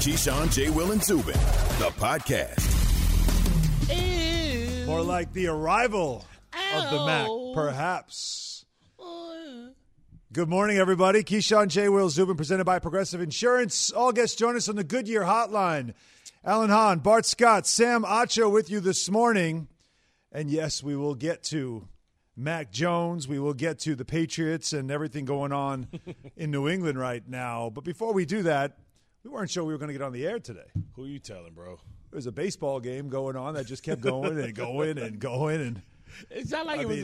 Keyshawn, J. Will, and Zubin, the podcast. More like the arrival of the Mac, perhaps. Good morning, everybody. Keyshawn J. Will Zubin, presented by Progressive Insurance. All guests join us on the Goodyear Hotline. Alan Hahn, Bart Scott, Sam Acho with you this morning. And yes, we will get to Mac Jones. We will get to the Patriots and everything going on in New England right now. But before we do that, we weren't sure we were going to get on the air today. Who you telling, bro? There was a baseball game going on that just kept going and going and going and It's not like I it was.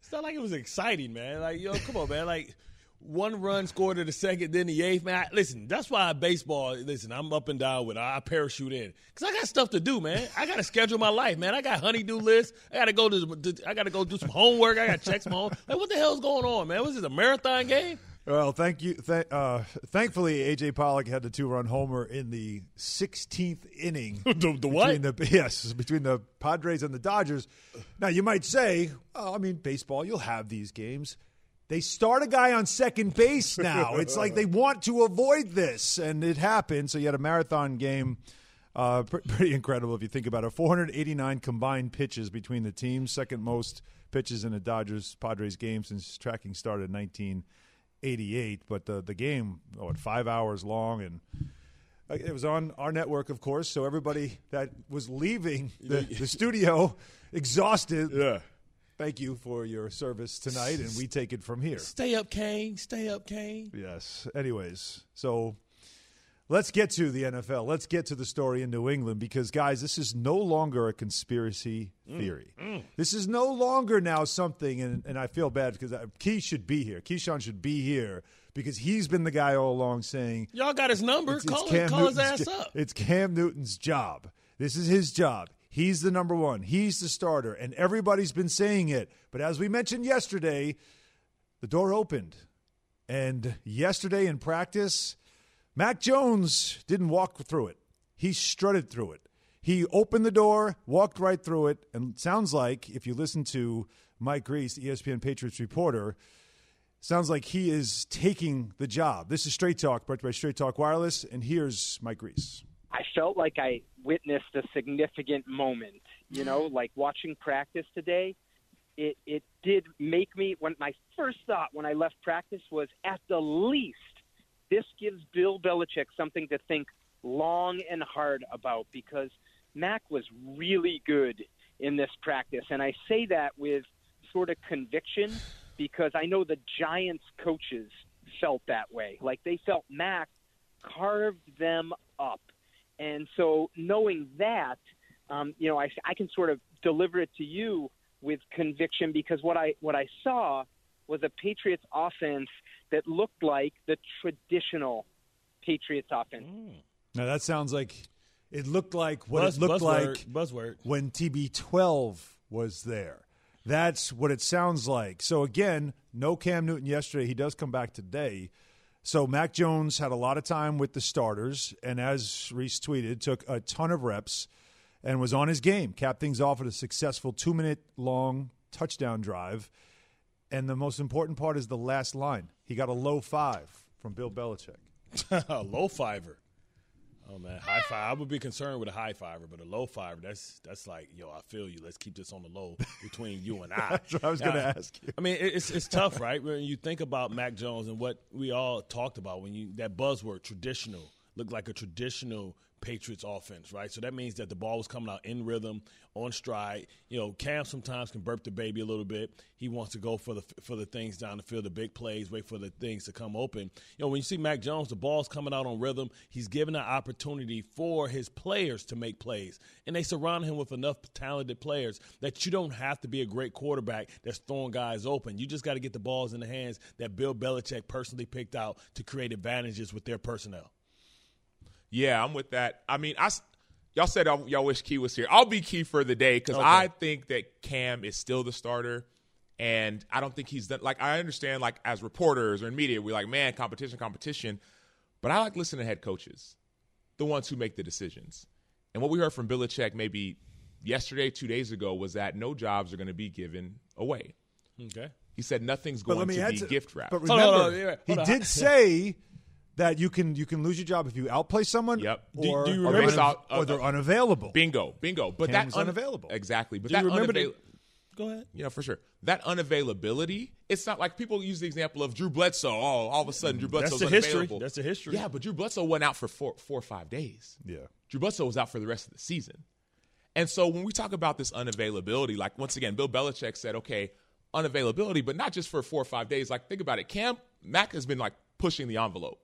it's not like it was exciting, man. Like yo, come on, man. Like one run scored to the second, then the eighth. Man, I- listen, that's why baseball. Listen, I'm up and down with. I parachute in because I got stuff to do, man. I got to schedule my life, man. I got honeydew list. I got to go to. I got to go do some homework. I got to check some home. Like what the hell's going on, man? Was it a marathon game? Well, thank you. Th- uh, thankfully, AJ Pollock had the two-run homer in the 16th inning. the, the what? The, yes, between the Padres and the Dodgers. Now, you might say, oh, I mean, baseball, you'll have these games. They start a guy on second base now. it's like they want to avoid this, and it happened. So you had a marathon game. Uh, pr- pretty incredible if you think about it. 489 combined pitches between the teams, second most pitches in a Dodgers Padres game since tracking started 19- 88, but the the game oh, five hours long and. Uh, it was on our network, of course, so everybody that was leaving the, the studio exhausted. Yeah. Thank you for your service tonight, and we take it from here. Stay up, Kane. Stay up, Kane. Yes. Anyways, so let's get to the NFL. Let's get to the story in New England because, guys, this is no longer a conspiracy mm. theory. Mm. This is no longer now something, and, and I feel bad because I- Key should be here. Keyshawn should be here because he's been the guy all along saying Y'all got his number. it's, call it's him, call his ass up. It's Cam Newton's job. This is his job. He's the number one. He's the starter, and everybody's been saying it. But as we mentioned yesterday, the door opened, and yesterday in practice, Mac Jones didn't walk through it. He strutted through it. He opened the door, walked right through it, and sounds like if you listen to Mike Reiss, ESPN Patriots reporter, sounds like he is taking the job. This is Straight Talk, brought to you by Straight Talk Wireless, and here's Mike Reiss. I felt like I witnessed a significant moment. You know, mm-hmm. like watching practice today, it it did make me. When my first thought when I left practice was, at the least, this gives Bill Belichick something to think long and hard about because Mac was really good in this practice, and I say that with sort of conviction because I know the Giants coaches felt that way. Like they felt Mac carved them up. And so, knowing that, um, you know, I, I can sort of deliver it to you with conviction because what I what I saw was a Patriots offense that looked like the traditional Patriots offense. Hmm. Now that sounds like it looked like what Buzz, it looked buzzword, like buzzword. when TB12 was there. That's what it sounds like. So again, no Cam Newton yesterday. He does come back today. So Mac Jones had a lot of time with the starters, and as Reiss tweeted, took a ton of reps and was on his game. Capped things off with a successful two-minute long touchdown drive. And the most important part is the last line. He got a low five from Bill Belichick. A low fiver. Oh man, high five. I would be concerned with a high fiver, but a low fiver, that's that's like, yo, I feel you. Let's keep this on the low between you and I. That's what I was gonna ask you. I mean, it's it's tough, right? When you think about Mac Jones and what we all talked about when you that buzzword traditional looked like a traditional Patriots offense, right? So that means that the ball was coming out in rhythm, on stride. You know, Cam sometimes can burp the baby a little bit. He wants to go for the for the things down the field, the big plays, wait for the things to come open. You know, when you see Mac Jones, the ball's coming out on rhythm. He's given an opportunity for his players to make plays, and they surround him with enough talented players that you don't have to be a great quarterback that's throwing guys open. You just got to get the balls in the hands that Bill Belichick personally picked out to create advantages with their personnel. Yeah, I'm with that. I mean, I s- y'all said y'all, y'all wish Key was here. I'll be Key for the day because Okay. I think that Cam is still the starter, and I don't think he's done. Like I understand, like as reporters or in media, we're like, man, competition, competition. But I like listening to head coaches, the ones who make the decisions. And what we heard from Belichick maybe yesterday, two days ago, was that no jobs are going to be given away. Okay. He said nothing's going to be to- gift wrapped. But Hold on, remember, hold on, yeah, he on. did say that you can you can lose your job if you outplay someone. Yep. Do- Or, do you or, remember- they're, Based or they're unavailable. Bingo, bingo. But Cam's that un- unavailable. Exactly. But Do that you remember unavail- the, Go ahead. you know, for sure. That unavailability, it's not like people use the example of Drew Bledsoe. Oh, all of a sudden Drew Bledsoe's That's the history. unavailable. That's the history. Yeah, but Drew Bledsoe went out for four, four or five days. Yeah. Drew Bledsoe was out for the rest of the season. And so when we talk about this unavailability, like once again, Bill Belichick said, okay, unavailability, but not just for four or five days. Like think about it. Cam Mac has been like pushing the envelope,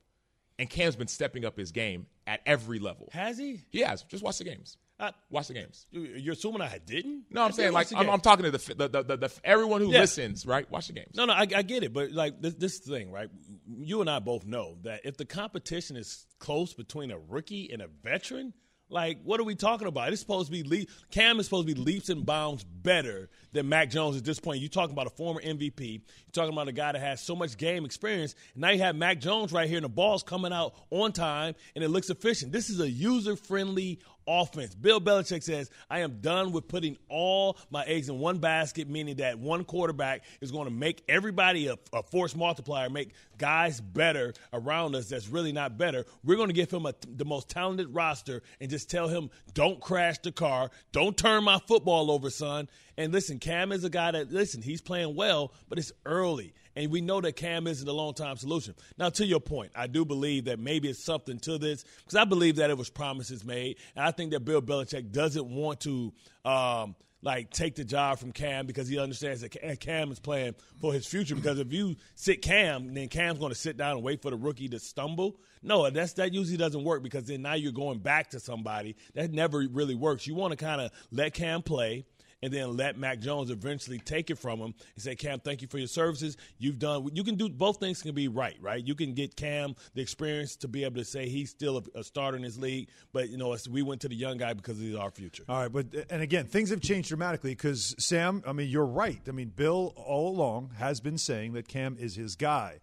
and Cam's been stepping up his game at every level. Has he? He has. Just watch the games. I- Watch the games. You're assuming I didn't? No, I I'm did saying like I'm. I'm talking to the the, the, the, the everyone who Yeah. listens, right? Watch the games. No, no, I, I get it, but like this, this thing, right? You and I both know that if the competition is close between a rookie and a veteran, like what are we talking about? It's supposed to be le- Cam is supposed to be leaps and bounds better than Mac Jones at this point. You're talking about a former MVP. You're talking about a guy that has so much game experience. And now you have Mac Jones right here, and the ball's coming out on time, and it looks efficient. This is a user friendly offense. Bill Belichick says, I am done with putting all my eggs in one basket, meaning that one quarterback is going to make everybody a, a force multiplier, make guys better around us that's really not better. We're going to give him a, the most talented roster and just tell him, don't crash the car, don't turn my football over, son. And listen, Cam is a guy that, listen, he's playing well, but it's early. And we know that Cam isn't a long time solution. Now, to your point, I do believe that maybe it's something to this because I believe that it was promises made. And I think that Bill Belichick doesn't want to. Um, like take the job from Cam because he understands that Cam is playing for his future. Because if you sit Cam, then Cam's going to sit down and wait for the rookie to stumble. No, that's that usually doesn't work because then now you're going back to somebody that never really works. You want to kind of let Cam play and then let Mac Jones eventually take it from him and say, Cam, thank you for your services. You've done, you can do both things can be right, right? You can get Cam the experience to be able to say he's still a, a starter in his league, but, you know, we went to the young guy because he's our future. All right, but and again, things have changed dramatically because Sam. I mean, you're right. I mean, Bill all along has been saying that Cam is his guy,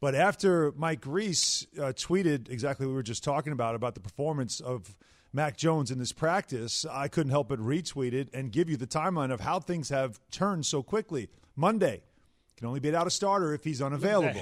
but after Mike Reiss uh, tweeted exactly what we were just talking about about the performance of Mac Jones in this practice, I couldn't help but retweet it and give you the timeline of how things have turned so quickly. Monday can only be out a starter if he's unavailable.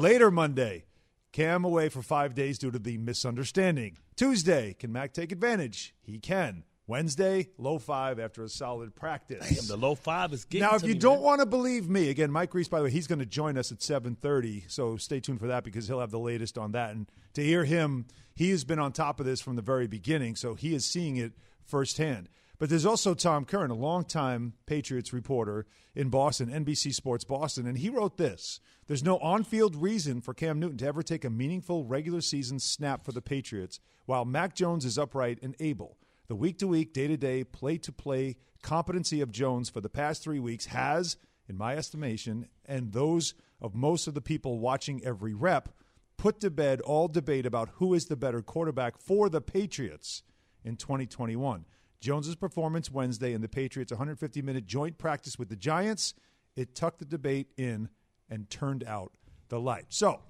Later Monday. Cam away for five days due to the misunderstanding. Tuesday, can Mac take advantage? He can. Wednesday, low five after a solid practice. Damn, the low five is getting now, if you me, don't man. want to believe me, again, Mike Reiss, by the way, he's going to join us at 7.30, so stay tuned for that because he'll have the latest on that. And to hear him, he has been on top of this from the very beginning, so he is seeing it firsthand. But there's also Tom Curran, a longtime Patriots reporter in Boston, NBC Sports Boston, and he wrote this. There's no on field reason for Cam Newton to ever take a meaningful regular season snap for the Patriots while Mac Jones is upright and able. The week to week, day to day, play to play competency of Jones for the past three weeks has, in my estimation, and those of most of the people watching every rep, put to bed all debate about who is the better quarterback for the Patriots in 2021. Jones's performance Wednesday in the Patriots' 150 minute joint practice with the Giants, it tucked the debate in and turned out the light. So,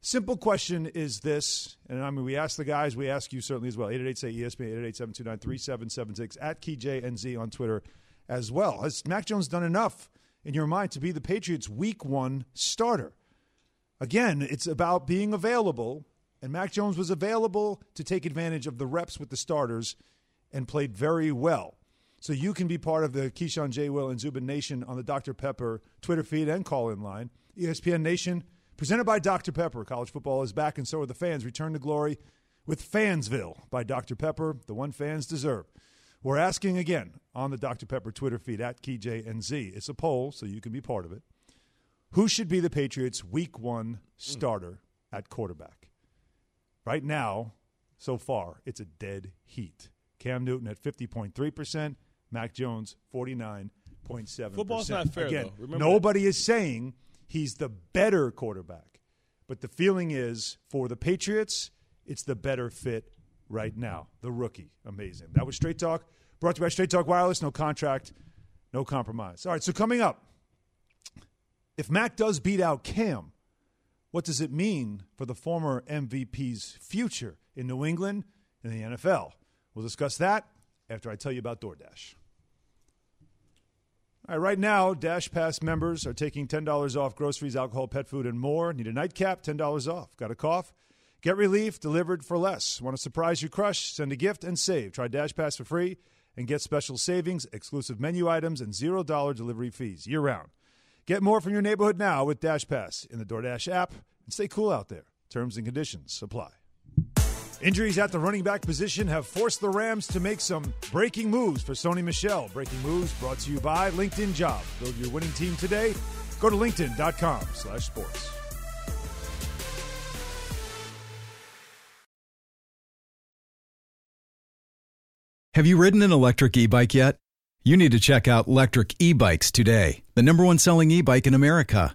simple question is this, and I mean, we ask the guys, we ask you certainly as well. 888 say ESPN, 888 729 3776, at KeyJNZ on Twitter as well. Has Mac Jones done enough in your mind to be the Patriots' week one starter? Again, it's about being available, and Mac Jones was available to take advantage of the reps with the starters and played very well. So you can be part of the Keyshawn J. Will and Zubin Nation on the Dr. Pepper Twitter feed and call in line. ESPN Nation, presented by Dr. Pepper. College football is back, and so are the fans. Return to glory with Fansville by Dr. Pepper, the one fans deserve. We're asking again on the Dr. Pepper Twitter feed at KeyJNZ. It's a poll, so you can be part of it. Who should be the Patriots' week one starter at quarterback? Right now, so far, it's a dead heat. Cam Newton at 50.3%, Mac Jones 49.7%. Football's not fair, Again, though. Remember nobody is saying he's the better quarterback. But the feeling is for the Patriots, it's the better fit right now. The rookie. Amazing. That was Straight Talk. Brought to you by Straight Talk Wireless. No contract, no compromise. All right, so coming up, if Mac does beat out Cam, what does it mean for the former MVP's future in New England and the NFL? We'll discuss that after I tell you about DoorDash. All right, right now, Dash Pass members are taking $10 off groceries, alcohol, pet food, and more. Need a nightcap? $10 off. Got a cough? Get relief delivered for less. Want to surprise your crush? Send a gift and save. Try Dash Pass for free and get special savings, exclusive menu items, and $0 delivery fees year round. Get more from your neighborhood now with Dash Pass in the DoorDash app and stay cool out there. Terms and conditions apply. Injuries at the running back position have forced the Rams to make some breaking moves for Sony Michel. Breaking moves brought to you by LinkedIn Job. Build your winning team today. Go to linkedin.com slash sports. Have you ridden an electric e bike yet? You need to check out Electric E Bikes today, the number one selling e bike in America.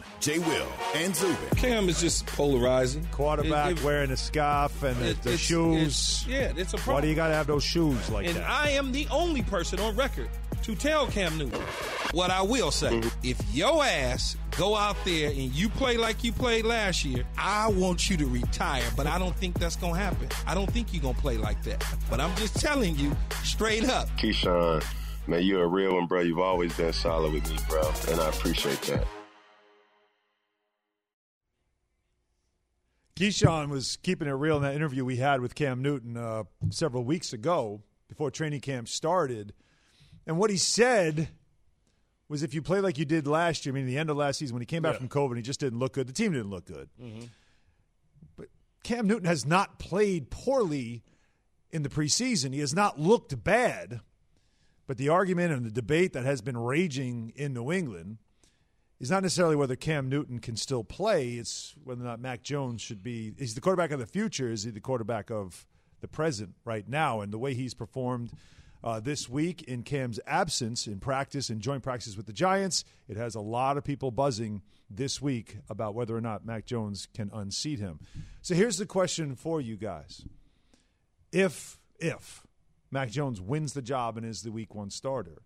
J. Will, and Zubin. Cam is just polarizing. Quarterback It- it- wearing a scarf and the, it- the it's- shoes. it's- yeah, it's a problem. Why do you got to have those shoes like and that? And I am the only person on record to tell Cam Newton what I will say. If your ass go out there and you play like you played last year, I want you to retire. But I don't think that's gonna happen. I don't think you're gonna play like that. But I'm just telling you straight up. Keyshawn, man, you're a real one, bro. You've always been solid with me, bro, and I appreciate that. Keyshawn was keeping it real in that interview we had with Cam Newton uh, several weeks ago before training camp started. And what he said was if you play like you did last year, I mean, the end of last season when he came back Yeah. from COVID, he just didn't look good. The team didn't look good. Mm-hmm. But Cam Newton has not played poorly in the preseason. He has not looked bad. But the argument and the debate that has been raging in New England is not necessarily whether Cam Newton can still play. It's whether or not Mac Jones should be. Is the quarterback of the future? Is he the quarterback of the present right now? And the way he's performed uh, this week in Cam's absence in practice and joint practice with the Giants, it has a lot of people buzzing this week about whether or not Mac Jones can unseat him. So here's the question for you guys: If if Mac Jones wins the job and is the Week One starter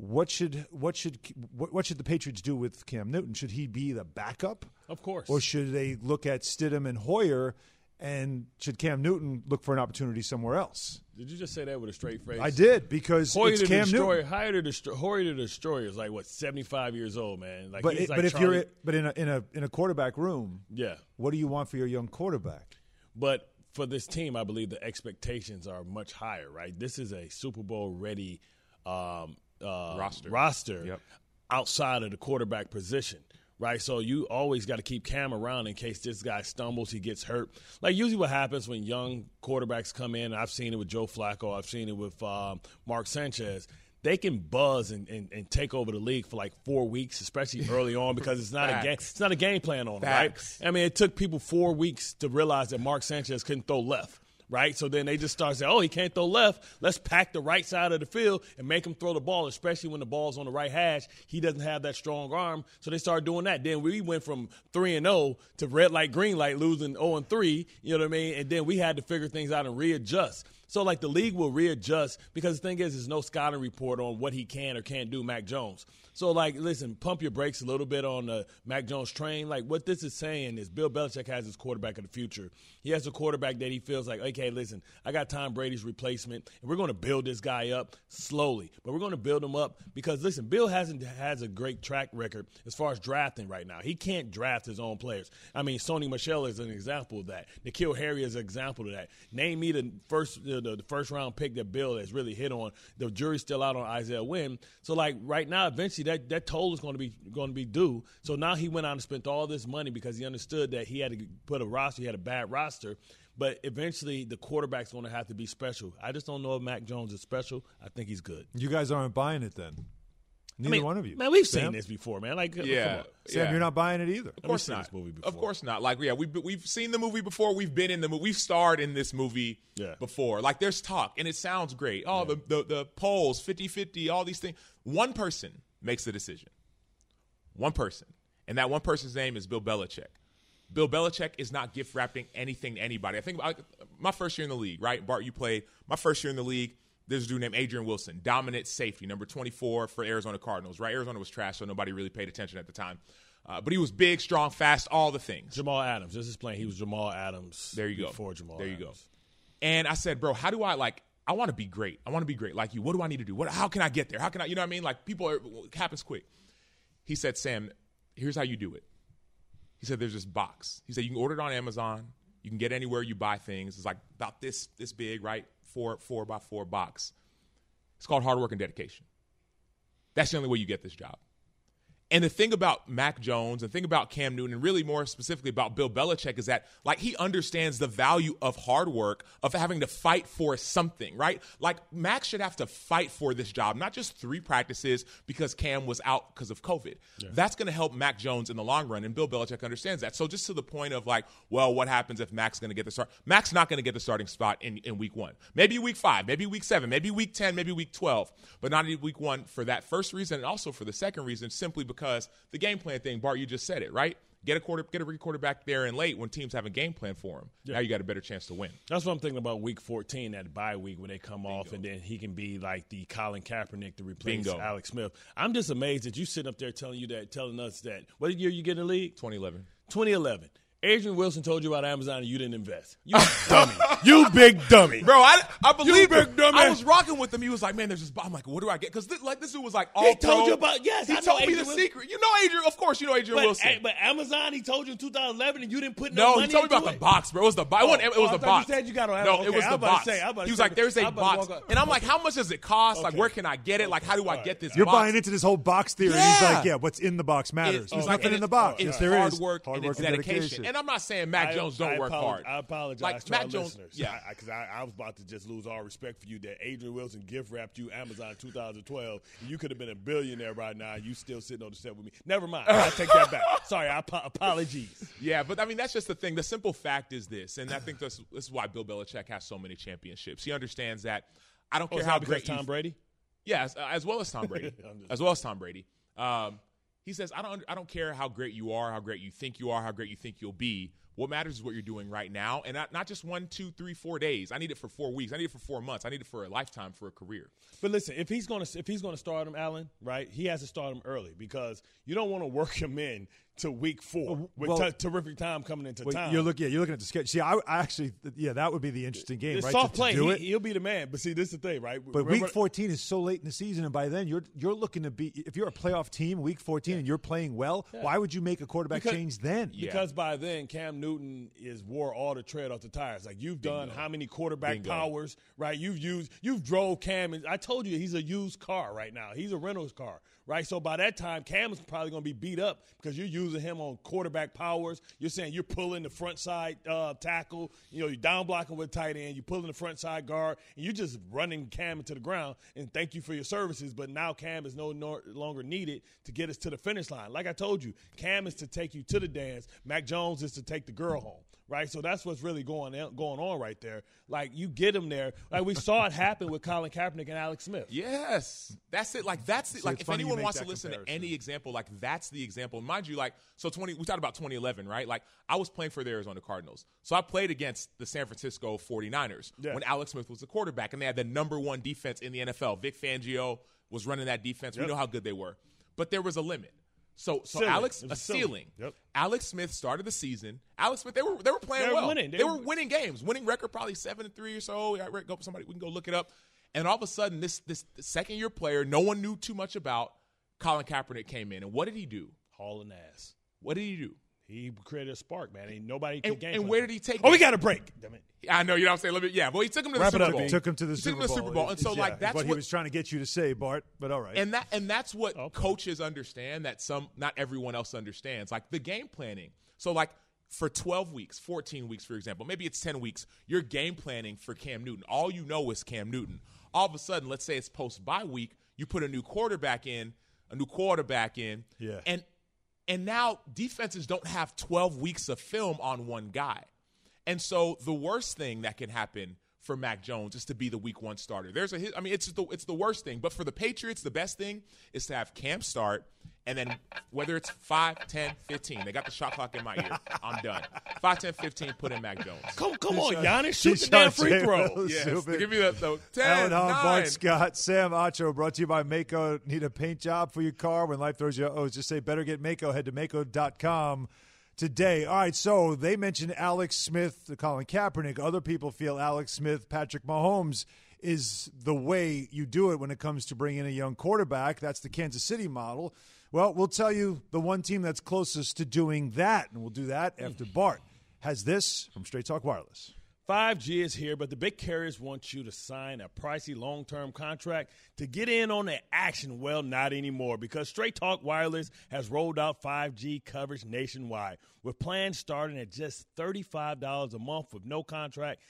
what should what should what, what should the Patriots do with Cam Newton? Should he be the backup, Of course. or should they look at Stidham and Hoyer? And should Cam Newton look for an opportunity somewhere else? Did you just say that with a straight face? I did because Hoyer it's Cam Destroyer. Newton. Hoyer the, Destro- Hoyer the Destroyer is like what seventy five years old, man. Like But he's it, like but if Charlie- you're but in a in a in a quarterback room, yeah, what do you want for your young quarterback? But for this team, I believe the expectations are much higher, right? This is a Super Bowl ready um, uh, Roster. roster Yep. outside of the quarterback position, right? So you always got to keep Cam around in case this guy stumbles, he gets hurt. Like usually what happens when young quarterbacks come in, I've seen it with Joe Flacco, I've seen it with um, Mark Sanchez. They can buzz and, and, and take over the league for like four weeks, especially early on, because it's not a game. It's not a game plan on them, right? I mean, it took people four weeks to realize that Mark Sanchez couldn't throw left, right? So then they just start saying, oh, he can't throw left. Let's pack the right side of the field and make him throw the ball, especially when the ball's on the right hash. He doesn't have that strong arm. So they started doing that. Then we went from 3 and 0 to red light, green light, losing 0 and 3, you know what I mean? And then we had to figure things out and readjust. So like the league will readjust because the thing is, there's no scouting report on what he can or can't do, Mac Jones. So like, listen, pump your brakes a little bit on the Mac Jones train. Like what this is saying is, Bill Belichick has his quarterback of the future. He has a quarterback that he feels like, okay, listen, I got Tom Brady's replacement, and we're going to build this guy up slowly, but we're going to build him up because listen, Bill hasn't has a great track record as far as drafting right now. He can't draft his own players. I mean, Sony Michel is an example of that. N'Keal Harry is an example of that. Name me the first the, the first round pick that Bill has really hit on. The jury's still out on Isaiah Wynn. So like right now, eventually that that toll is going to be going to be due. So now he went out and spent all this money because he understood that he had to put a roster. He had a bad roster. But eventually, the quarterback's going to have to be special. I just don't know if Mac Jones is special. I think he's good. You guys aren't buying it then. Neither I mean, one of you. Man, we've Sam? seen this before, man. Like, Yeah. come on. Sam, Yeah. you're not buying it either. Of course not. this movie Of course not. Like, yeah, we've we've seen the movie before. We've been in the movie. We've starred in this movie Yeah. before. Like, there's talk, and it sounds great. Oh, the, the the polls, 50-50, all these things. One person makes the decision. One person, and that one person's name is Bill Belichick. Bill Belichick is not gift wrapping anything to anybody. I think about my first year in the league, right? Bart, you played my first year in the league. There's a dude named Adrian Wilson, dominant safety, number 24 for Arizona Cardinals, right? Arizona was trash, so nobody really paid attention at the time. Uh, but he was big, strong, fast, all the things. Jamal Adams. This is playing. He was Jamal Adams. There you go. Before Jamal. There you go. And I said, bro, how do I like? I want to be great. I want to be great like you. What do I need to do? What? How can I get there? How can I? You know what I mean? Like people, are, it happens quick. He said, Sam, here's how you do it. He said, there's this box. He said you can order it on Amazon. You can get anywhere you buy things. It's like about this this big, right? Four four by four box. It's called hard work and dedication. That's the only way you get this job. And the thing about Mac Jones and the thing about Cam Newton, and really more specifically about Bill Belichick, is that like he understands the value of hard work, of having to fight for something, right? Like Mac should have to fight for this job, not just three practices because Cam was out because of COVID. That's going to help Mac Jones in the long run, and Bill Belichick understands that. So just to the point of like, well, what happens if Mac's going to get the start? Mac's not going to get the starting spot in, in week one. Maybe week five, maybe week seven, maybe week 10, maybe week 12, but not in week one for that first reason, and also for the second reason, simply because the game plan thing, Bart, you just said it, right? Get a quarter, get a quarterback there and late when teams have a game plan for him. Now you got a better chance to win. That's what I'm thinking about week 14, that bye week when they come off, and then he can be like the Colin Kaepernick to replace Bingo. Alex Smith. I'm just amazed that you sitting up there telling you that, telling us that. What year you get in the league? 2011. 2011. Adrian Wilson told you about Amazon and you didn't invest. You dummy. you big dummy. Bro, I, I believe big dummy. I was rocking with him. He was like, "Man, there's this." I'm like, "What do I get?" Because like this dude was like, "All He oh, told you about- yes, He I know told me Adrian the Wilson. secret. You know Adrian, of course. You know Adrian But, Wilson. but Amazon, he told you in 2011 and you didn't put no, no, money he told me into about the it? box, bro. It was the box. it oh, wasn't, it oh, was I the thought box. you said you got on Amazon. no, Amazon. it was I'm the about to box. say- I'm about to he was say- like, "There's I'm a about to box," walk up- and I'm like, "How much does it cost? Like, Okay. where can I get it? Like, how do I get this?" You're box? buying into this whole box theory. He's Yeah. like, yeah, what's in the box matters. There's nothing in the box. It's yes, there hard is. work hard and work it's and dedication. And I'm not saying Mac I- Jones don't I work apolo- hard. I apologize Like to Mac our Jones, listeners. yeah. because I, I, was about to just lose all respect for you. That Adrian Wilson gift wrapped you Amazon 2012. You could have been a billionaire right now. You still sitting on the set with me. Never mind. I take that back. Sorry. I apo- apologies. Yeah, but I mean that's just the thing. The simple fact is this, and I think this, this is why Bill Belichick has so many championships. He understands that. I don't Oh, care how great Tom Brady. Yeah, as, as well as Tom Brady, as well as Tom Brady. Um, he says, "I don't, I don't care how great you are, how great you think you are, how great you think you'll be. What matters is what you're doing right now, and not, not just one, two, three, four days. I need it for four weeks. I need it for four months. I need it for a lifetime, for a career. But listen, if he's gonna if he's gonna start him, Allen, right? He has to start him early because you don't want to work him in to week four uh, with well- ter- terrific time coming into Well, town. you're looking. Yeah, you're looking at the schedule. See, I, I actually, yeah, that would be the interesting game, It's right? soft to, play. to do he, it. He'll be the man. But see, this is the thing, right? But Remember- week 14 is so late in the season, and by then you're you're looking to be. If you're a playoff team, week 14, and you're playing well, why would you make a quarterback Because- change then? Yeah. Because by then Cam Newton is wore all the tread off the tires. Like you've done how many quarterback Bingo. powers, right? You've used you've drove Cam and I told you he's a used car right now. He's a rentals car. Right. So by that time Cam is probably gonna be beat up because you're using him on quarterback powers. You're saying you're pulling the front side uh, tackle, you know, you're down blocking with tight end, you're pulling the front side guard, and you're just running Cam into the ground and thank you for your services. But now Cam is no nor- longer needed to get us to the finish line. Like I told you, Cam is to take you to the dance. Mac Jones is to take the girl home. Right? So that's what's really going on, going on right there. Like you get him there. Like we saw it happen with Colin Kaepernick and Alex Smith. Yes, that's it. Like that's the, See, like if anyone wants to that listen to any example, like that's the example. Mind you, like so twenty. We talked about 2011, right? Like I was playing for the Arizona Cardinals, so I played against the San Francisco 49ers Yeah. when Alex Smith was the quarterback, and they had the number one defense in the NFL. Vic Fangio was running that defense. We know how good they were, but there was a limit. So, so Ceiling. Alex, a ceiling. ceiling. Yep. Alex Smith started the season. Alex Smith, they were they were playing They were well. winning. They, They were were- winning games, winning record probably seven and three or so. Go- Somebody we can go look it up. And all of a sudden, this this second year player, no one knew too much about. Colin Kaepernick came in, and what did he do? Hauling ass. What did he do? He created a spark, man. Ain't nobody can And, game. and where him. did he take? Oh, him? we got a break. Damn it. I know you know what I'm saying. Let me, yeah, well, he took him to the Wrap it Super Bowl. B. Took him to the He Super took him to the Super Bowl, and so Yeah, like that's what, what he was trying to get you to say, Bart. But all right. and that and that's what Okay. coaches understand that some not everyone else understands like the game planning so like for 12 weeks 14 weeks for example maybe it's 10 weeks you're game planning for cam newton all you know is cam newton all of a sudden let's say it's post bye week you put a new quarterback in a new quarterback in Yeah. and and now defenses don't have 12 weeks of film on one guy. And so the worst thing that can happen for Mac Jones is to be the week one starter. There's a, I mean it's the it's the worst thing, but for the Patriots the best thing is to have camp start and then whether it's 5, 10, 15. They got the shot clock in my ear. I'm done. 5, 10, 15 put in Mac Jones. Come, come on, Giannis, Keyshawn shoot the damn free J. throw. Will, Yes, Zubin, give me the, the 10, Alan Hahn, 9. Bart Scott, Sam Acho, brought to you by Maaco. Need a paint job for your car? When life throws you O's, just say better get Maaco. Head to Maaco.com today. All right, so they mentioned Alex Smith, Colin Kaepernick. Other people feel Alex Smith, Patrick Mahomes is the way you do it when it comes to bringing in a young quarterback. That's the Kansas City model. Well, we'll tell you the one team that's closest to doing that, and we'll do that after Bart has this from Straight Talk Wireless. 5G is here, but the big carriers want you to sign a pricey long term contract to get in on the action. Well, not anymore because Straight Talk Wireless has rolled out 5G coverage nationwide with plans starting at just $35 a month with no contract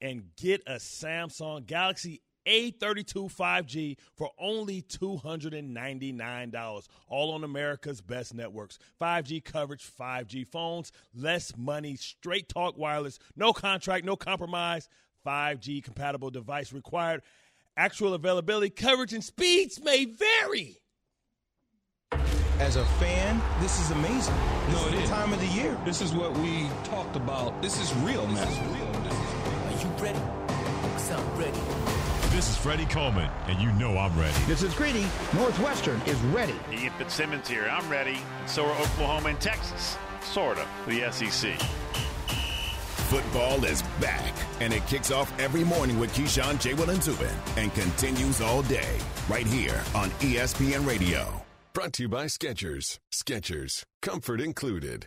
and get a Samsung Galaxy A32 5G for only $299, all on America's best networks. 5G coverage, 5G phones, less money, straight talk wireless, no contract, no compromise, 5G compatible device required. Actual availability, coverage, and speeds may vary. As a fan, this is amazing. No, it is. The time of the year. This is what we talked about. This is real, man. This is real. Are you ready? Because I'm ready. This is Freddie Coleman, and you know I'm ready. This is Greeny. Northwestern is ready. Ian Fitzsimmons here. I'm ready. And so are Oklahoma and Texas. Sort of. The SEC. Football is back, and it kicks off every morning with Keyshawn, J. Will, and Zubin, and continues all day right here on ESPN Radio. Brought to you by Skechers. Skechers, comfort included.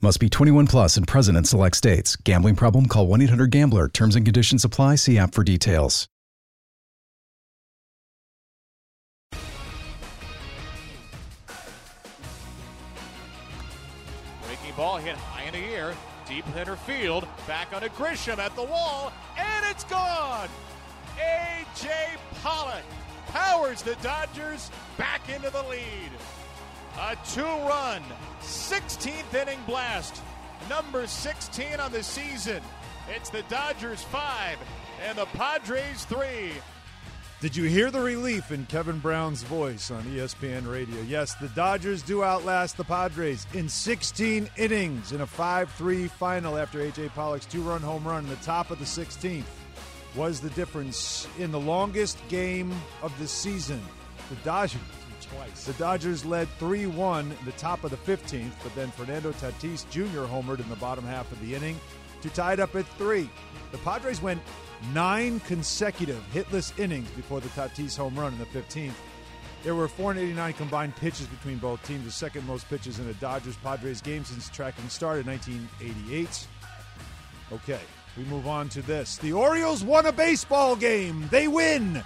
Must be 21 plus and present in select states. Gambling problem? Call 1 800 Gambler. Terms and conditions apply. See app for details. Breaking ball hit high in the air, deep center field, back onto Grisham at the wall, and it's gone. A.J. Pollock powers the Dodgers back into the lead. A two-run, 16th inning blast, number 16 on the season. It's the Dodgers five and the Padres three. Did you hear the relief in Kevin Brown's voice on ESPN Radio? Yes, the Dodgers do outlast the Padres in 16 innings in a 5 3 final after A.J. Pollock's two run home run in the top of the 16th was the difference in the longest game of the season. The Dodgers. Twice. The Dodgers led 3 1 in the top of the 15th, but then Fernando Tatis Jr. homered in the bottom half of the inning to tie it up at three. The Padres went nine consecutive hitless innings before the Tatis home run in the 15th. There were 489 combined pitches between both teams, the second most pitches in a Dodgers Padres game since tracking started in 1988. Okay, we move on to this. The Orioles won a baseball game. They win.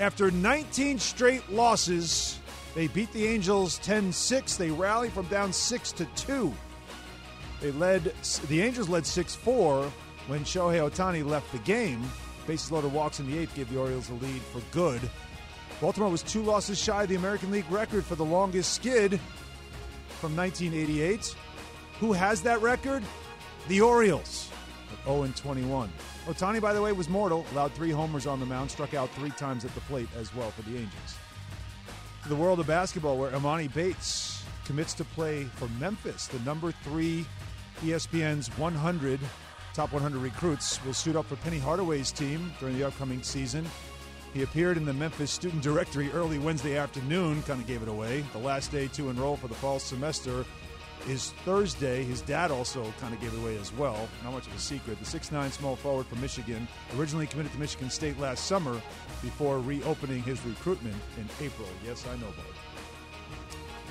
After 19 straight losses, they beat the Angels 10 6. They rally from down 6 to 2. They led the Angels led 6-4 when Shohei Ohtani left the game. Bases loaded walks in the eighth gave the Orioles a lead for good. Baltimore was two losses shy of the American League record for the longest skid from 1988. Who has that record? The Orioles. 0 21. Ohtani, by the way, was mortal. Allowed three homers on the mound, struck out three times at the plate as well for the Angels. The world of basketball, where Emoni Bates commits to play for Memphis, the number three ESPN's 100 top 100 recruits will suit up for Penny Hardaway's team during the upcoming season. He appeared in the Memphis student directory early Wednesday afternoon, kind of gave it away. The last day to enroll for the fall semester is Thursday. His dad also kind of gave it away as well. Not much of a secret. The 6'9 small forward from Michigan originally committed to Michigan State last summer before reopening his recruitment in April. Yes, I know, Bud.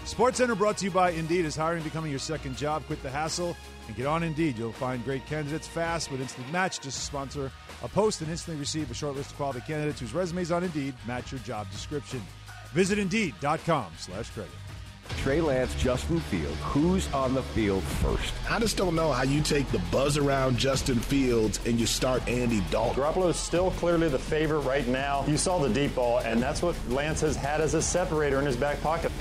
Sports Center brought to you by Indeed. Is hiring becoming your second job? Quit the hassle and get on Indeed. You'll find great candidates fast with Instant Match. Just sponsor a post and instantly receive a short list of quality candidates whose resumes on Indeed match your job description. Visit Indeed.com slash credit. Trey Lance, Justin Fields. Who's on the field first? I just don't know how you take the buzz around Justin Fields and you start Andy Dalton. Garoppolo is still clearly the favorite right now. You saw the deep ball, and that's what Lance has had as a separator in his back pocket.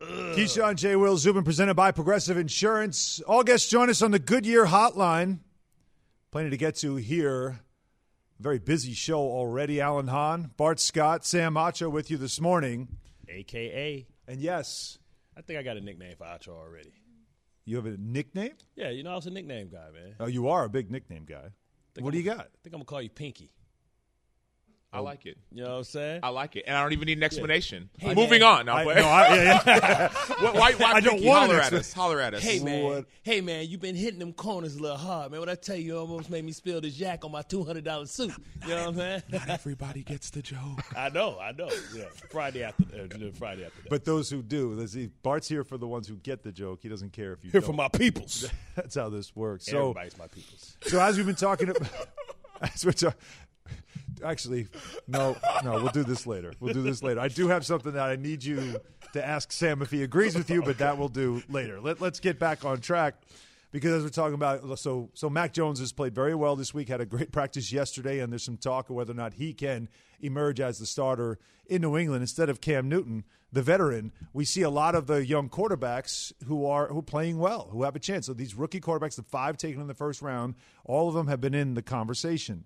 Keyshawn J. Will Zubin presented by Progressive Insurance. All guests join us on the Goodyear Hotline. Plenty to get to here. Very busy show already. Alan Hahn, Bart Scott, Sam Macho with you this morning. AKA. And yes, I think I got a nickname for Acho already. you have a nickname? Yeah, you know, I was a nickname guy, man. Oh, you are a big nickname guy. What I'm- do you got? I think I'm going to call you Pinky. I like it. You know what I'm saying? I like it, and I don't even need an explanation. Hey, Moving man. on. Now, I- no, I- yeah, yeah. why? Why? why I don't Pinky? want an holler at expla- us. Holler at us. Hey man, What? hey man, you've been hitting them corners a little hard, man. What I tell you, you almost made me spill this jack on my two hundred dollar suit. You know what I'm saying? Not everybody gets the joke. I know, I know. Yeah, Friday after, uh, Friday after that. But those who do, let's see, Bart's here for the ones who get the joke. He doesn't care if you Here don't. for my peoples. That's how this works. So, Everybody's my peoples. so as we've been talking about, as we're ta- actually, no, no, we'll do this later. We'll do this later. I do have something that I need you to ask Sam if he agrees with you, but that we'll do later. Let, let's get back on track because as we're talking about, so so Mac Jones has played very well this week. Had a great practice yesterday, and there's some talk of whether or not he can emerge as the starter in New England instead of Cam Newton, the veteran. We see a lot of the young quarterbacks who are who are playing well, who have a chance. So these rookie quarterbacks, the five taken in the first round, all of them have been in the conversation.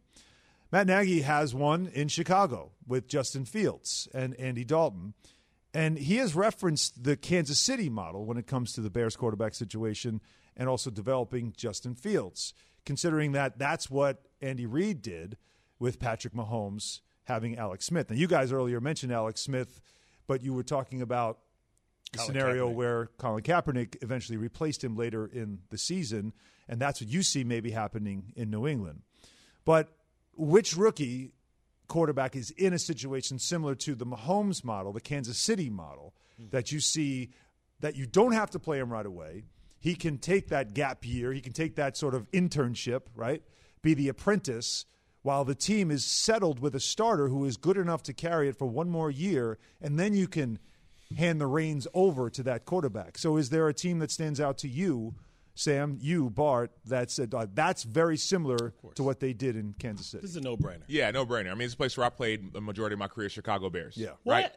Matt Nagy has one in Chicago with Justin Fields and Andy Dalton. And he has referenced the Kansas City model when it comes to the Bears quarterback situation and also developing Justin Fields, considering that that's what Andy Reid did with Patrick Mahomes having Alex Smith. Now, you guys earlier mentioned Alex Smith, but you were talking about a Colin scenario Kaepernick. where Colin Kaepernick eventually replaced him later in the season, and that's what you see maybe happening in New England. But which rookie quarterback is in a situation similar to the Mahomes model, the Kansas City model, mm. that you see that you don't have to play him right away. He can take that gap year, he can take that sort of internship, right? Be the apprentice while the team is settled with a starter who is good enough to carry it for one more year, and then you can hand the reins over to that quarterback. So, is there a team that stands out to you, Sam, you, Bart, that said uh, that's very similar to what they did in Kansas City? This is a no brainer. Yeah, no brainer. I mean, it's a place where I played the majority of my career, Chicago Bears. Yeah. Right?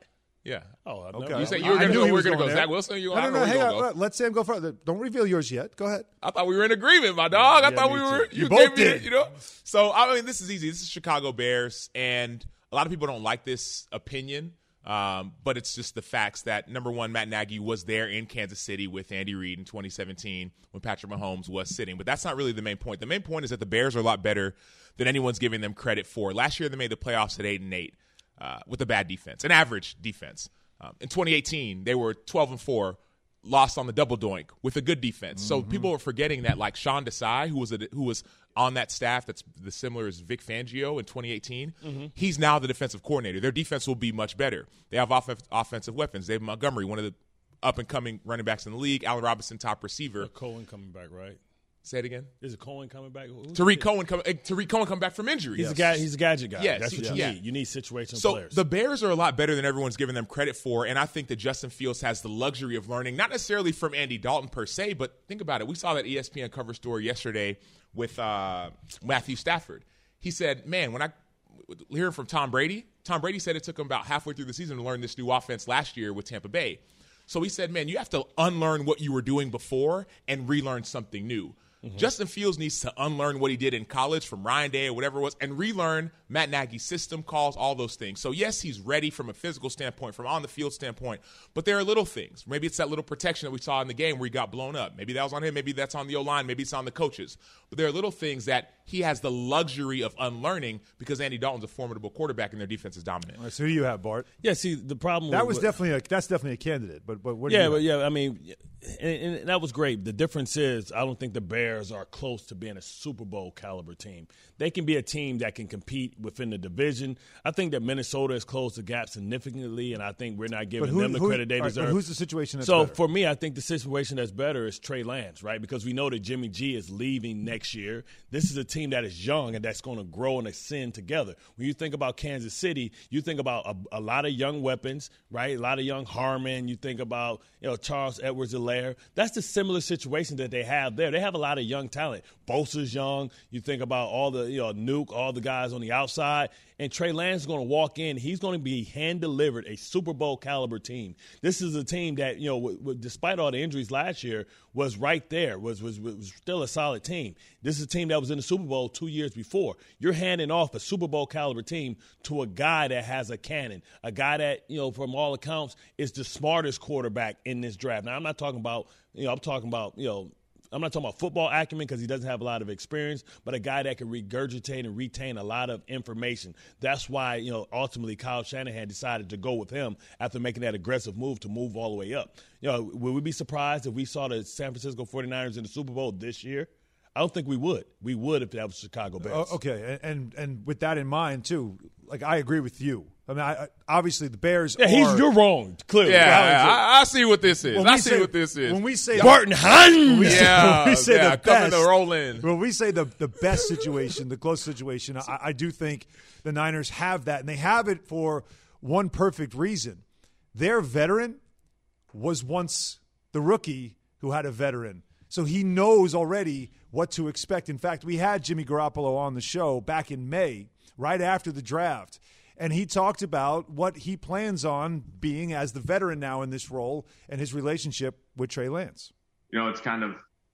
Yeah. Oh, I've Okay. never- You said you were going knew to he go. We're was going to go. there. Zach Wilson. You No, I no, don't no. know where Hang on. gonna go. Let Sam go first. Don't reveal yours yet. Go ahead. I thought we were in agreement, my dog. I Yeah, thought me we were. You, You gave both me, did. you know. So I mean, this is easy. This is Chicago Bears, and a lot of people don't like this opinion, um, but it's just the facts that number one, Matt Nagy was there in Kansas City with Andy Reid in 2017 when Patrick Mahomes was sitting. But that's not really the main point. The main point is that the Bears are a lot better than anyone's giving them credit for. Last year, they made the playoffs at eight and eight uh, with a bad defense, an average defense. Um, in 2018, they were 12 and four lost on the double doink with a good defense. So Mm-hmm. people are forgetting that like Sean Desai, who was a, who was on that staff that's the similar as Vic Fangio in 2018, Mhm. he's now the defensive coordinator. Their defense will be much better. They have off- offensive weapons. David Montgomery, one of the up and coming running backs in the league. Allen Robinson, top receiver. Cohen coming back, right? Say it again. Is it Cohen coming back? Who's Tarik it? Cohen come, eh, Tarik Cohen come back from injury. He's a guy. He's a gadget guy. Yes, that's what you yeah. need. You need situational So players. the Bears are a lot better than everyone's giving them credit for, and I think that Justin Fields has the luxury of learning, not necessarily from Andy Dalton per se, but think about it. We saw that ESPN cover story yesterday with uh, Matthew Stafford. He said, "Man, when I hearing from Tom Brady, Tom Brady said it took him about halfway through the season to learn this new offense last year with Tampa Bay." So he said, "Man, you have to unlearn what you were doing before and relearn something new." Mm-hmm. Justin Fields needs to unlearn what he did in college from Ryan Day or whatever it was and relearn Matt Nagy's system calls, all those things. So, yes, he's ready from a physical standpoint, from on the field standpoint, but there are little things. Maybe it's that little protection that we saw in the game where he got blown up. Maybe that was on him. Maybe that's on the O line. Maybe it's on the coaches. But there are little things that he has the luxury of unlearning because Andy Dalton's a formidable quarterback and their defense is dominant. All right, so who do you have, Bart? yeah. See, the problem That with- was definitely a that's definitely a candidate. But but what do yeah, you but have? yeah, I mean, and, and that was great. The difference is, I don't think the Bears are close to being a Super Bowl caliber team. They can be a team that can compete within the division. I think that Minnesota has closed the gap significantly, and I think we're not giving who- them the who- credit they all right, but deserve. who's the situation that's so better? for me, I think the situation that's better is Trey Lance, right? Because we know that Jimmy G is leaving next year. This is a team that is young and that's going to grow and ascend together. When you think about Kansas City, you think about a, a lot of young weapons, right? A lot of young Hardman. You think about you know Charles Edwards Helaire. That's the similar situation that they have there. They have a lot of young talent. Bosa's young. You think about all the you know Nuke, all the guys on the outside. And Trey Lance is going to walk in. He's going to be hand delivered a Super Bowl caliber team. This is a team that you know, w- w- despite all the injuries last year, was right there. Was, was was still a solid team. This is a team that was in the Super Bowl two years before. You're handing off a Super Bowl caliber team to a guy that has a cannon, a guy that you know, from all accounts, is the smartest quarterback in this draft. Now, I'm not talking about you know, I'm talking about you know. I'm not talking about football acumen because he doesn't have a lot of experience, but a guy that can regurgitate and retain a lot of information. That's why, you know, ultimately Kyle Shanahan decided to go with him after making that aggressive move to move all the way up. You know, would we be surprised if we saw the San Francisco 49ers in the Super Bowl this year? I don't think we would. We would if that was Chicago Bears. Oh, okay, and, and and with that in mind too, like I agree with you. I mean, I, I- obviously the Bears. Yeah, he's are- you're wrong. Clearly, Yeah, Wow, I, I see what this is. When I we see say- what this is. When we say Barton Hines! when we Yeah, when we say yeah, the coming best, to roll in. When we say the the best situation, the close situation, I, I do think the Niners have that, and they have it for one perfect reason. Their veteran was once the rookie who had a veteran. So he knows already what to expect. In fact, we had Jimmy Garoppolo on the show back in May, right after the draft. And he talked about what he plans on being as the veteran now in this role and his relationship with Trey Lance. you know, it's kind of,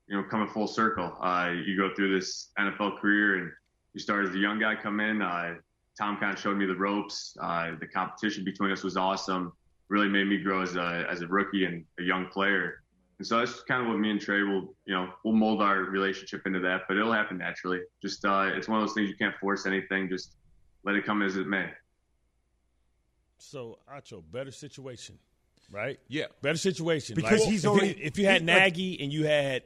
you know, coming full circle. Uh, you go through this NFL career and you start as a young guy come in. Uh, Tom kind of showed me the ropes. Uh, the competition between us was awesome. Really made me grow as a, as a rookie and a young player. And so that's kind of what me and Trey will, you know, we'll mold our relationship into that, but it'll happen naturally. Just, uh, it's one of those things you can't force anything. Just let it come as it may. So, Acho, better situation, right? Yeah. Better situation. Because Like, he's if, already- you, if you had he- like- Nagy and you had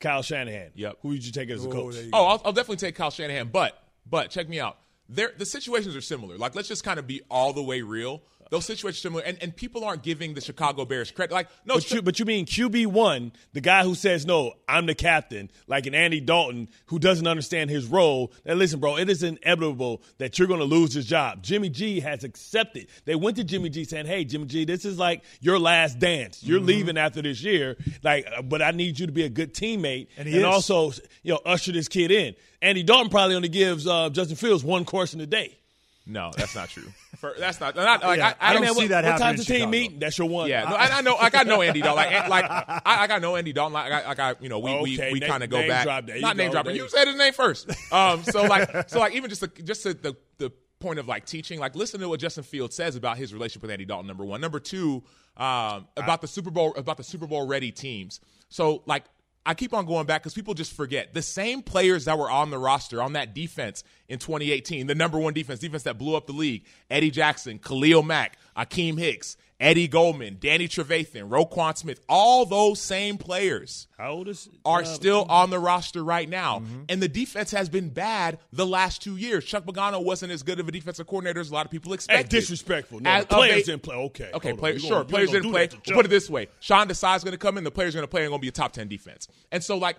Kyle Shanahan, Yep. who would you take as a coach? Oh, I'll, I'll definitely take Kyle Shanahan, but but check me out. There, the situations are similar. Like, let's just kind of be all the way real. Those situations similar, and, and people aren't giving the Chicago Bears credit. Like, no, but you, but you mean QB one, the guy who says no, I'm the captain, like an Andy Dalton who doesn't understand his role. Now listen, bro, it is inevitable that you're going to lose his job. Jimmy G has accepted. They went to Jimmy G saying, "Hey, Jimmy G, this is like your last dance. You're leaving after this year. Like, uh, but I need you to be a good teammate And is. also, you know, usher this kid in." Andy Dalton probably only gives uh, Justin Fields one course in a day. No, that's not true. For, that's not. not like, Yeah, I, I don't man, see what, that what happening time's in the team meeting? That's your one. Yeah, no, I, I know. Like I know Andy Dalton. Like, like I, I got know Andy Dalton. Like, I, like I, you know, we Okay, we, we kind of go back. drop. Not name dropping. You you- said his name first. Um, so like, so like, even just the, just the, the the point of like teaching. Like, listen to what Justin Fields says about his relationship with Andy Dalton. Number one. Number two, um, about the Super Bowl about the Super Bowl ready teams. So like. I keep on going back because people just forget the same players that were on the roster on that defense in 2018, the number one defense, defense that blew up the league. Eddie Jackson, Khalil Mack, Akiem Hicks, Eddie Goldman, Danny Trevathan, Roquan Smith, all those same players is are uh, still on the roster right now. Mm-hmm. And the defense has been bad the last two years. Chuck Pagano wasn't as good of a defensive coordinator as a lot of people Hey, expected. disrespectful. No, As players a- didn't play. Okay. Okay, players, sure. gonna- players didn't play. We'll put it this way: Sean Desai's going to come in. The players are going to play. and going to be a top ten defense. And so, like,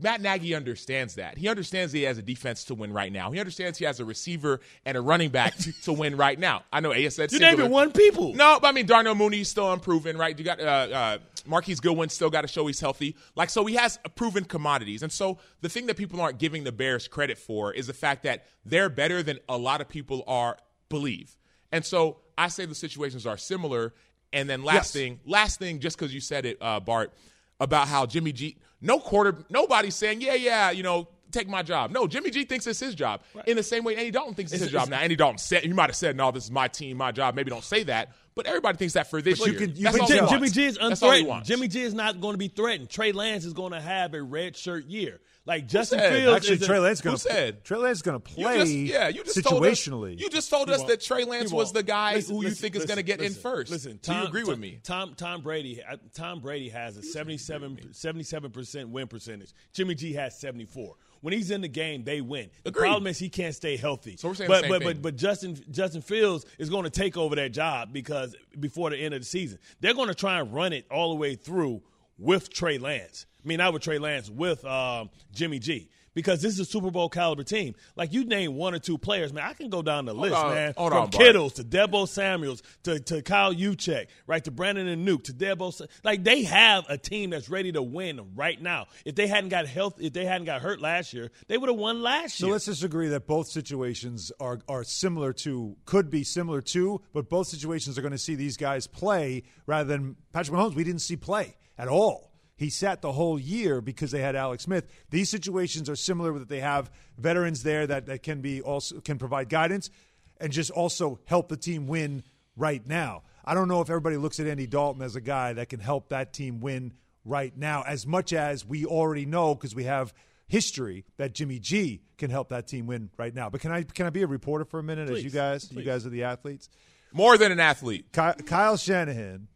Matt Nagy understands that. He understands that he has a defense to win right now. He understands he has a receiver and a running back to win right now. I know AS said You naming one people. No, but I mean Darnell Mooney's still improving, right? You got uh, uh, Marquise Goodwin still got to show he's healthy. Like so, he has proven commodities. And so the thing that people aren't giving the Bears credit for is the fact that they're better than a lot of people are believe. And so I say the situations are similar. And then last Yes. thing, last thing, just because you said it, uh, Bart, about how Jimmy G, no quarter, nobody's saying, yeah, yeah, you know. Take my job. No, Jimmy G thinks it's his job. In the same way Andy Dalton thinks it's, It's- his job. Now Andy Dalton said he might have said, "No, this is my team, my job." Maybe don't say that, but everybody thinks that for this But you year. can- you That's can all wants. Jimmy G is That's all he unthreatened. Jimmy G is not going to be threatened. Trey Lance is going to have a red shirt year. Like Justin said? Fields. Actually, is Trey Lance going to said? Trey Lance going to You play. just, yeah, you just told us- situationally. you just told us that Trey Lance was the guy Listen, who you listen, think is going to listen, get in first. Listen, Do you agree Tom, with me? Tom Tom Brady Tom Brady has a 77 percent win percentage. Jimmy G has seventy four. When he's in the game, they win. The Agreed. problem is he can't stay healthy. So we're saying but the same but, thing. but but Justin Justin Fields is going to take over that job because before the end of the season, they're going to try and run it all the way through with Trey Lance. I mean, not with Trey Lance, with um, Jimmy G. Because this is a Super Bowl caliber team. Like you name one or two players, man. I can go down the list, on, man. hold From on, Bart. Kittles to Deebo Samuels to, to Kyle Juszczyk, right to Brandon and Nuke to Deebo. Like they have a team that's ready to win right now. If they hadn't got health, if they hadn't got hurt last year, they would have won last year. So let's just agree that both situations are are similar to could be similar to, but both situations are going to see these guys play rather than Patrick Mahomes. We didn't see play at all. He sat the whole year because they had Alex Smith. These situations are similar that they have veterans there that, that can be also can provide guidance and just also help the team win right now. I don't know if everybody looks at Andy Dalton as a guy that can help that team win right now as much as we already know because we have history that Jimmy G can help that team win right now. But can I can I be a reporter for a minute as you Please, guys you guys are the athletes? More than an athlete. Ky- Kyle Shanahan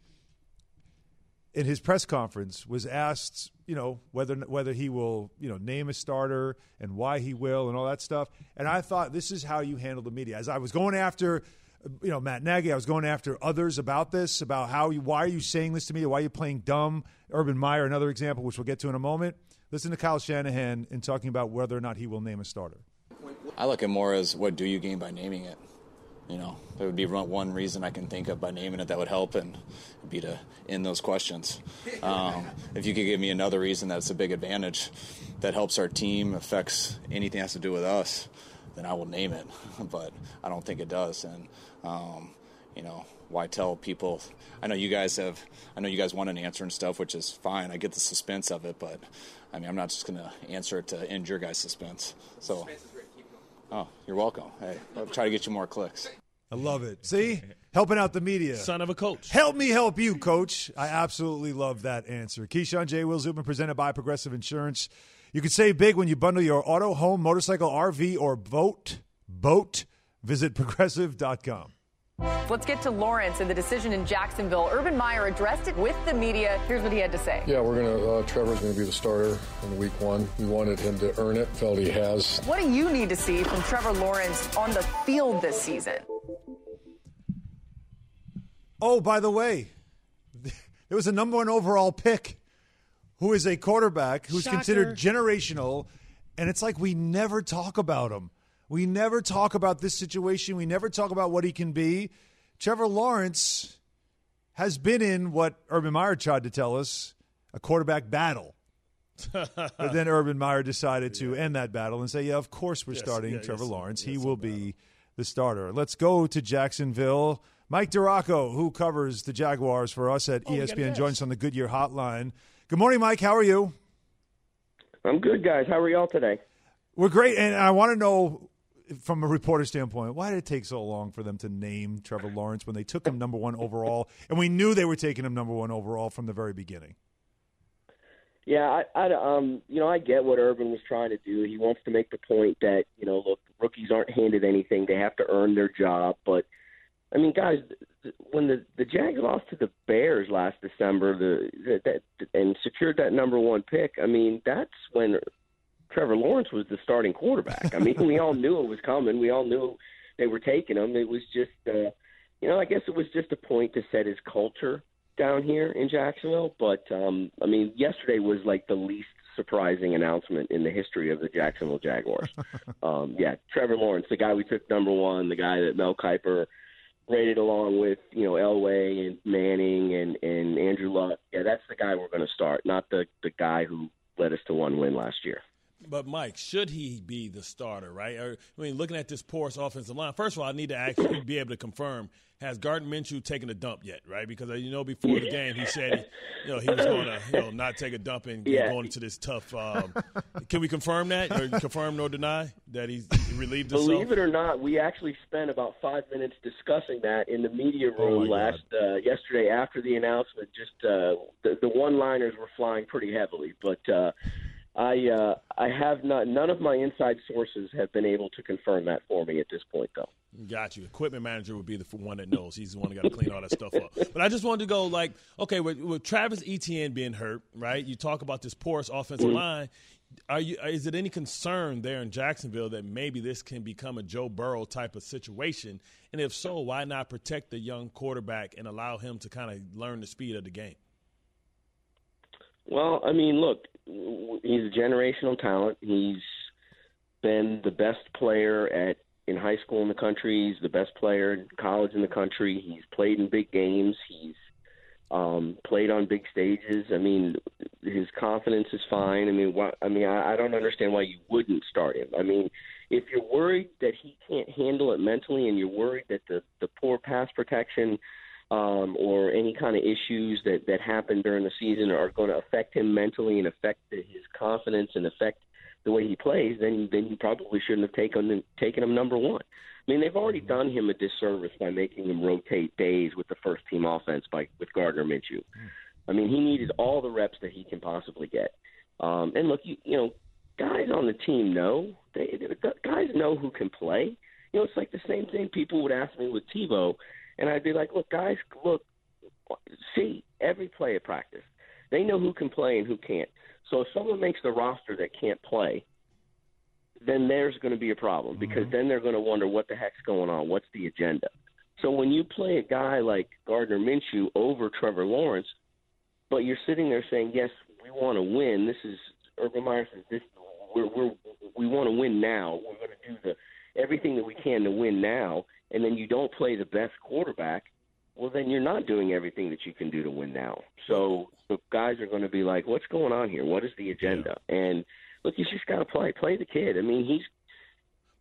in his press conference was asked, you know, whether whether he will, you know, name a starter and why he will and all that stuff. And I thought this is how you handle the media. As I was going after you know Matt Nagy, I was going after others about this, about how you why are you saying this to me? Why are you playing dumb? Urban Meyer, another example, which we'll get to in a moment. Listen to Kyle Shanahan in talking about whether or not he will name a starter. I look at more as what do you gain by naming it. You know, there would be one one reason I can think of by naming it that would help, and be to end those questions. Um, if you could give me another reason that's a big advantage that helps our team, affects anything that has to do with us, then I will name it. But I don't think it does, and um, you know, why tell people? I know you guys have. I know you guys want an answer and stuff, which is fine. I get the suspense of it, but I mean, I'm not just going to answer it to end your guys' suspense. So. Oh, you're welcome. Hey, I'll try to get you more clicks. I love it. See? Helping out the media. Son of a coach. Help me help you, coach. I absolutely love that answer. Keyshawn J. Will Zubin presented by Progressive Insurance. You can save big when you bundle your auto, home, motorcycle, RV, or boat. Boat. Visit progressive.com. Let's get to Lawrence and the decision in Jacksonville. Urban Meyer addressed it with the media. Here's what he had to say. Yeah, we're gonna. Uh, Trevor's gonna be the starter in week one. We wanted him to earn it. Felt he has. What do you need to see from Trevor Lawrence on the field this season? Oh, by the way, there was a number one overall pick who is a quarterback who's Shocker. considered generational, and it's like we never talk about him. We never talk about this situation. We never talk about what he can be. Trevor Lawrence has been in what Urban Meyer tried to tell us a quarterback battle. but then Urban Meyer decided to end that battle and say, "Yeah, of course we're Yes, starting yeah, Trevor yes, Lawrence. he will be the starter. Let's go to Jacksonville. Mike DiRocco, who covers the Jaguars for us at Oh, ESPN, a joins us on the Goodyear Hotline. Good morning, Mike. How are you? I'm good, guys. How are y'all today? We're great, and I want to know from a reporter standpoint, why did it take so long for them to name Trevor Lawrence when they took him number one overall, and we knew they were taking him number one overall from the very beginning? Yeah, I, I, um, you know, I get what Urban was trying to do. He wants to make the point that you know, look, rookies aren't handed anything; they have to earn their job. But I mean, guys, when the the Jags lost to the Bears last December, the, the that and secured that number one pick, I mean, that's when Trevor Lawrence was the starting quarterback. I mean, we all knew it was coming. We all knew they were taking him. It was just, uh, you know, I guess it was just a point to set his culture down here in Jacksonville. But um, I mean, yesterday was like the least surprising announcement in the history of the Jacksonville Jaguars. um, yeah, Trevor Lawrence, the guy we took number one, the guy that Mel Kiper rated along with you know Elway and Manning and and Andrew Luck. Yeah, that's the guy we're going to start, not the the guy who led us to one win last year. But Mike, should he be the starter? Right? Or, I mean, looking at this porous offensive line. First of all, I need to actually be able to confirm: Has Gardner Minshew taken a dump yet? Right? Because uh, you know, before the game, he said, you know, he was going to, you know, not take a dump and Yeah. going into this tough. Um, can we confirm that, or confirm nor deny that he's relieved himself? Believe it or not, we actually spent about five minutes discussing that in the media Oh, room my last uh, yesterday after the announcement. Just uh, the, the one-liners were flying pretty heavily, but uh, I uh, I have not. None of my inside sources have been able to confirm that for me at this point, though. Got you. Equipment manager would be the one that knows. He's the one that got to clean all that stuff up. But I just wanted to go like, okay, with, with Travis Etienne being hurt, right? You talk about this porous offensive Mhm. line. Are you? Is it any concern there in Jacksonville that maybe this can become a Joe Burrow type of situation? And if so, why not protect the young quarterback and allow him to kind of learn the speed of the game? Well, I mean, look, he's a generational talent. He's been the best player at in high school in the country. He's the best player in college in the country. He's played in big games. He's um, played on big stages. I mean, his confidence is fine. I mean, why, I mean, I, I don't understand why you wouldn't start him. I mean, if you're worried that he can't handle it mentally, and you're worried that the the poor pass protection um, or any kind of issues that that happen during the season are going to affect him mentally and affect his confidence and affect the way he plays, then then you probably shouldn't have taken taken him number one. I mean, they've already done him a disservice by making him rotate days with the first team offense by with Gardner Minshew. I mean, he needed all the reps that he can possibly get. Um, and look, you you know, guys on the team know they the guys know who can play. You know, it's like the same thing people would ask me with Tebow, and I'd be like, look, guys, look, see every play at practice. They know who can play and who can't. So if someone makes the roster that can't play, then there's going to be a problem because mm-hmm. then they're going to wonder what the heck's going on. What's the agenda? So when you play a guy like Gardner Minshew over Trevor Lawrence, but you're sitting there saying, "Yes, we want to win." This is Urban Meyer says, "This we're, we're we want to win now. We're going to do the everything that we can to win now." And then you don't play the best quarterback. Well, then you're not doing everything that you can do to win now. So the guys are going to be like, "What's going on here? What is the agenda?" And look, you just got to play. Play the kid. I mean, he's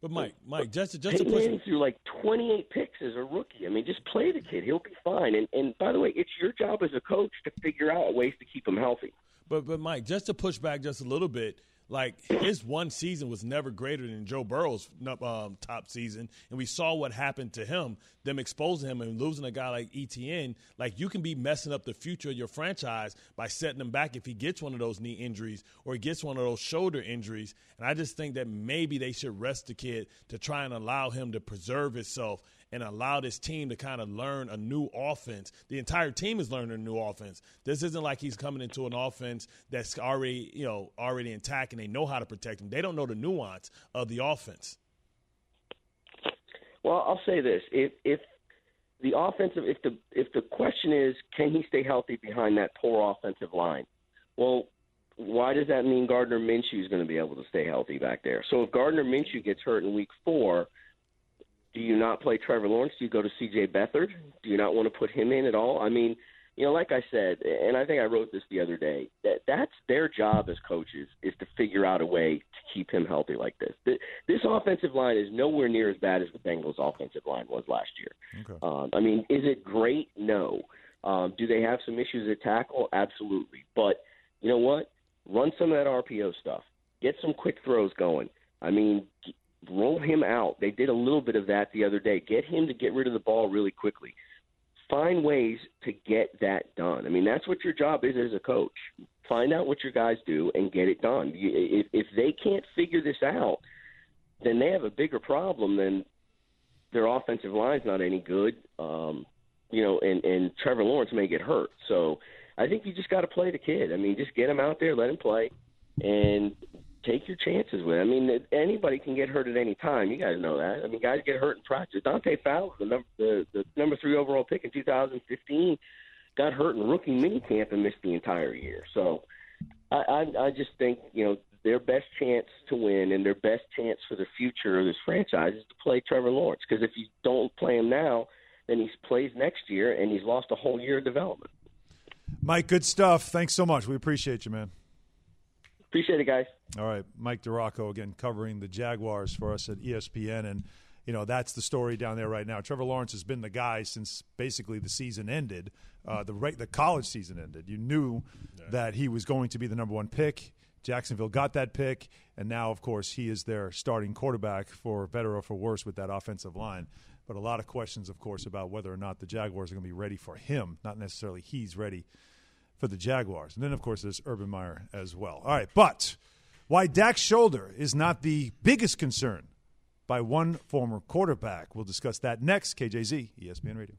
But Mike, Mike, just to, just to push Manning threw like 28 picks as a rookie. I mean, just play the kid; he'll be fine. And and by the way, it's your job as a coach to figure out ways to keep him healthy. But but Mike, just to push back just a little bit, like his one season was never greater than Joe Burrow's um, top season, and we saw what happened to him. Them exposing him and losing a guy like Etienne, like you can be messing up the future of your franchise by setting him back if he gets one of those knee injuries or he gets one of those shoulder injuries. And I just think that maybe they should rest the kid to try and allow him to preserve himself and allow this team to kind of learn a new offense. The entire team is learning a new offense. This isn't like he's coming into an offense that's already, you know, already intact and they know how to protect him. They don't know the nuance of the offense. Well, I'll say this: if if the offensive, if the if the question is, can he stay healthy behind that poor offensive line? Well, why does that mean Gardner Minshew is going to be able to stay healthy back there? So if Gardner Minshew gets hurt in Week Four, do you not play Trevor Lawrence? Do you go to C.J. Beathard? Do you not want to put him in at all? I mean, you know, like I said, and I think I wrote this the other day, that that's their job as coaches is to figure out a way to keep him healthy like this. Th- This offensive line is nowhere near as bad as the Bengals' offensive line was last year. Okay. Um, I mean, is it great? No. Um, do they have some issues at tackle? Absolutely. But you know what? Run some of that RPO stuff. Get some quick throws going. I mean, roll him out. They did a little bit of that the other day. Get him to get rid of the ball really quickly. Find ways to get that done. I mean, that's what your job is as a coach. Find out what your guys do and get it done. If, if they can't figure this out, then they have a bigger problem than their offensive line's not any good. Um, you know, and and Trevor Lawrence may get hurt. So I think you just got to play the kid. I mean, just get him out there, let him play, and take your chances with. It. I mean, anybody can get hurt at any time. You guys know that. I mean, guys get hurt in practice. Dante Fowler, the number the, the number three overall pick in 2015, got hurt in rookie minicamp and missed the entire year. So I, I I just think you know their best chance to win and their best chance for the future of this franchise is to play Trevor Lawrence. Because if you don't play him now, then he plays next year and he's lost a whole year of development. Mike, good stuff. Thanks so much. We appreciate you, man. Appreciate it, guys. All right, Mike DiRocco again covering the Jaguars for us at ESPN, and you know that's the story down there right now. Trevor Lawrence has been the guy since basically the season ended, uh, the right, the college season ended. You knew that he was going to be the number one pick. Jacksonville got that pick, and now, of course, he is their starting quarterback for better or for worse with that offensive line. But a lot of questions, of course, about whether or not the Jaguars are going to be ready for him, not necessarily he's ready for the Jaguars. And then, of course, there's Urban Meyer as well. All right, but why Dak's shoulder is not the biggest concern by one former quarterback. We'll discuss that next. KJZ, ESPN Radio.